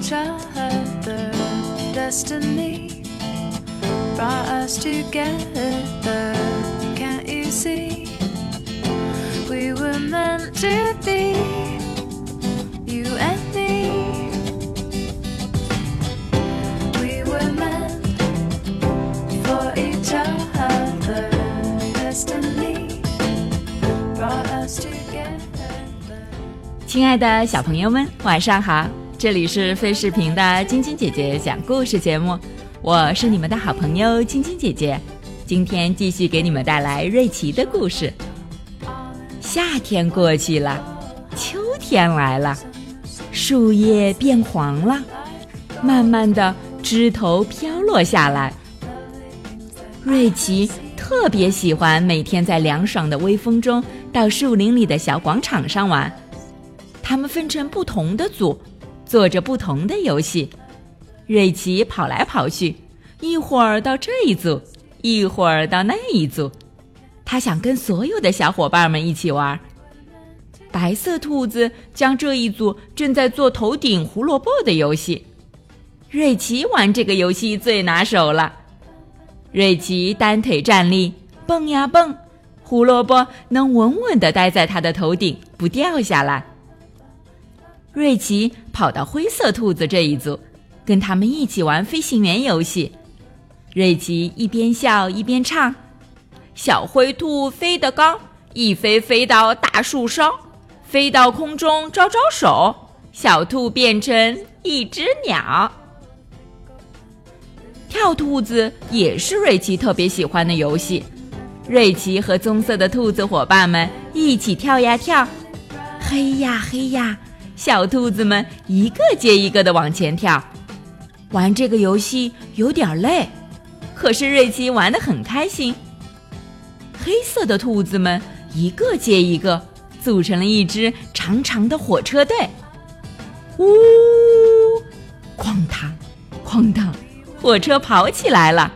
each other. Destiny brought us together. Can't you see? We were meant to be, you and me. We were meant for each other. Destiny brought us together. 亲爱的小朋友们，晚上好！这里是飞视频的晶晶姐姐讲故事节目，我是你们的好朋友晶晶姐姐。今天继续给你们带来瑞奇的故事。夏天过去了，秋天来了，树叶变黄了，慢慢的枝头飘落下来。瑞奇特别喜欢每天在凉爽的微风中到树林里的小广场上玩。他们分成不同的组，做着不同的游戏。瑞奇跑来跑去，一会儿到这一组，一会儿到那一组。他想跟所有的小伙伴们一起玩。白色兔子将这一组正在做头顶胡萝卜的游戏。瑞奇玩这个游戏最拿手了。瑞奇单腿站立，蹦呀蹦，胡萝卜能稳稳地待在他的头顶，不掉下来。瑞奇跑到灰色兔子这一组，跟他们一起玩飞行员游戏。瑞奇一边笑一边唱：“小灰兔飞得高，一飞飞到大树梢，飞到空中招招手，小兔变成一只鸟。”跳兔子也是瑞奇特别喜欢的游戏。瑞奇和棕色的兔子伙伴们一起跳呀跳，嘿呀嘿呀。小兔子们一个接一个的往前跳，玩这个游戏有点累，可是瑞奇玩得很开心。黑色的兔子们一个接一个，组成了一支长长的火车队。呜，哐当，哐当，火车跑起来了。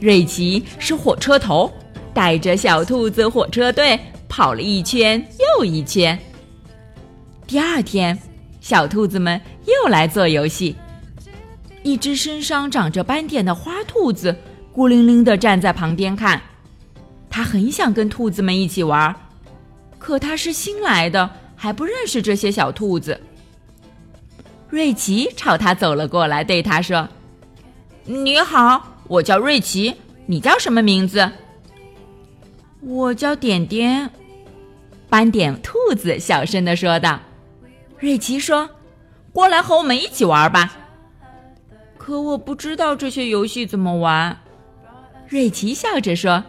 瑞奇是火车头，带着小兔子火车队跑了一圈又一圈。第二天，小兔子们又来做游戏。一只身上长着斑点的花兔子孤零零地站在旁边看，它很想跟兔子们一起玩，可它是新来的，还不认识这些小兔子。瑞奇朝他走了过来，对他说：“你好，我叫瑞奇，你叫什么名字？”“我叫点点。”斑点兔子小声地说道。瑞奇说：“过来和我们一起玩吧。”可我不知道这些游戏怎么玩。瑞奇笑着说：“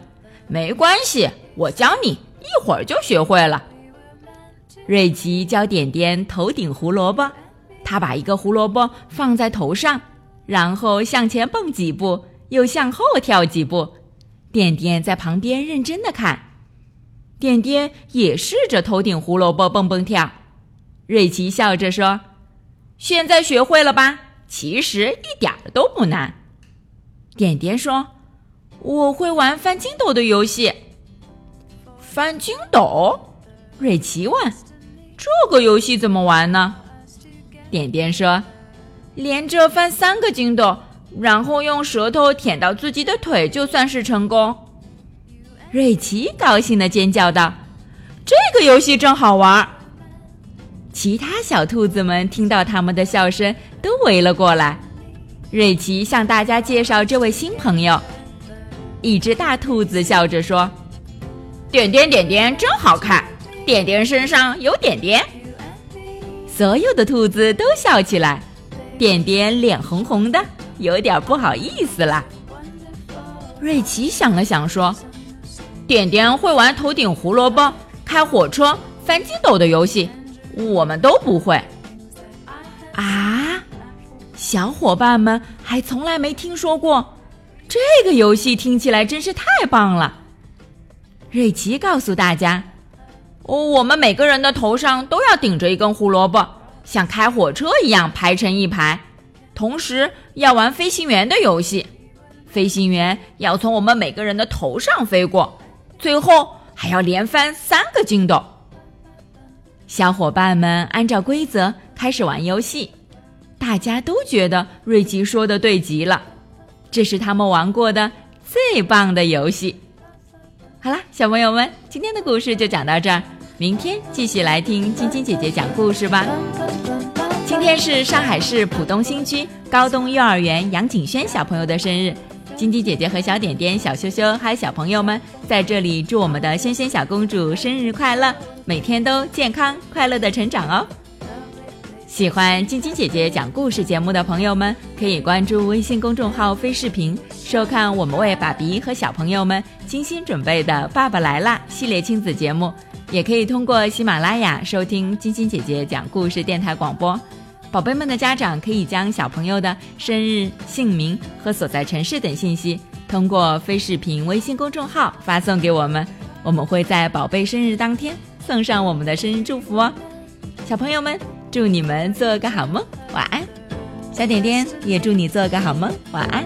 没关系，我教你，一会儿就学会了。”瑞奇教点点头顶胡萝卜，他把一个胡萝卜放在头上，然后向前蹦几步，又向后跳几步。点点在旁边认真的看，点点也试着头顶胡萝卜蹦蹦跳。瑞奇笑着说：“现在学会了吧？其实一点儿都不难。”点点说：“我会玩翻筋斗的游戏。”翻筋斗？瑞奇问：“这个游戏怎么玩呢？”点点说：“连着翻三个筋斗，然后用舌头舔到自己的腿，就算是成功。”瑞奇高兴的尖叫道：“这个游戏真好玩！”其他小兔子们听到他们的笑声，都围了过来。瑞奇向大家介绍这位新朋友。一只大兔子笑着说：“点点点点真好看，点点身上有点点。”所有的兔子都笑起来。点点脸红红的，有点不好意思啦。瑞奇想了想说：“点点会玩头顶胡萝卜、开火车、翻筋斗的游戏。”我们都不会啊！小伙伴们还从来没听说过这个游戏，听起来真是太棒了。瑞奇告诉大家：“哦我们每个人的头上都要顶着一根胡萝卜，像开火车一样排成一排。同时要玩飞行员的游戏，飞行员要从我们每个人的头上飞过，最后还要连翻三个筋斗。”小伙伴们按照规则开始玩游戏。大家都觉得瑞奇说的对极了，这是他们玩过的最棒的游戏。好啦，小朋友们，今天的故事就讲到这儿，明天继续来听晶晶姐姐讲故事吧。今天是上海市浦东新区高东幼儿园杨景轩小朋友的生日，晶晶姐姐和小点点、小羞羞还有小朋友们在这里祝我们的萱萱小公主生日快乐，每天都健康快乐的成长哦。喜欢晶晶姐姐讲故事节目的朋友们，可以关注微信公众号“飞视频”，收看我们为爸比和小朋友们精心准备的《爸爸来啦》系列亲子节目。也可以通过喜马拉雅收听晶晶姐姐讲故事电台广播。宝贝们的家长可以将小朋友的生日、姓名和所在城市等信息，通过非视频微信公众号发送给我们，我们会在宝贝生日当天送上我们的生日祝福哦。小朋友们。祝你们做个好梦，晚安。小点点也祝你做个好梦，晚安。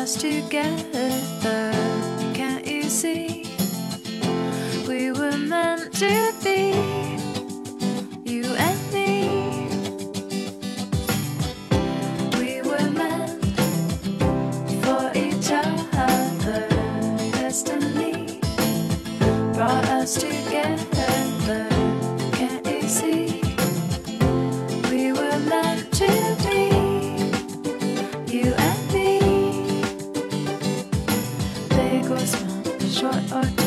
us together. Can't you see? We were meant to be, you and me. We were meant for each other. Destiny brought us together. cosmos, the joy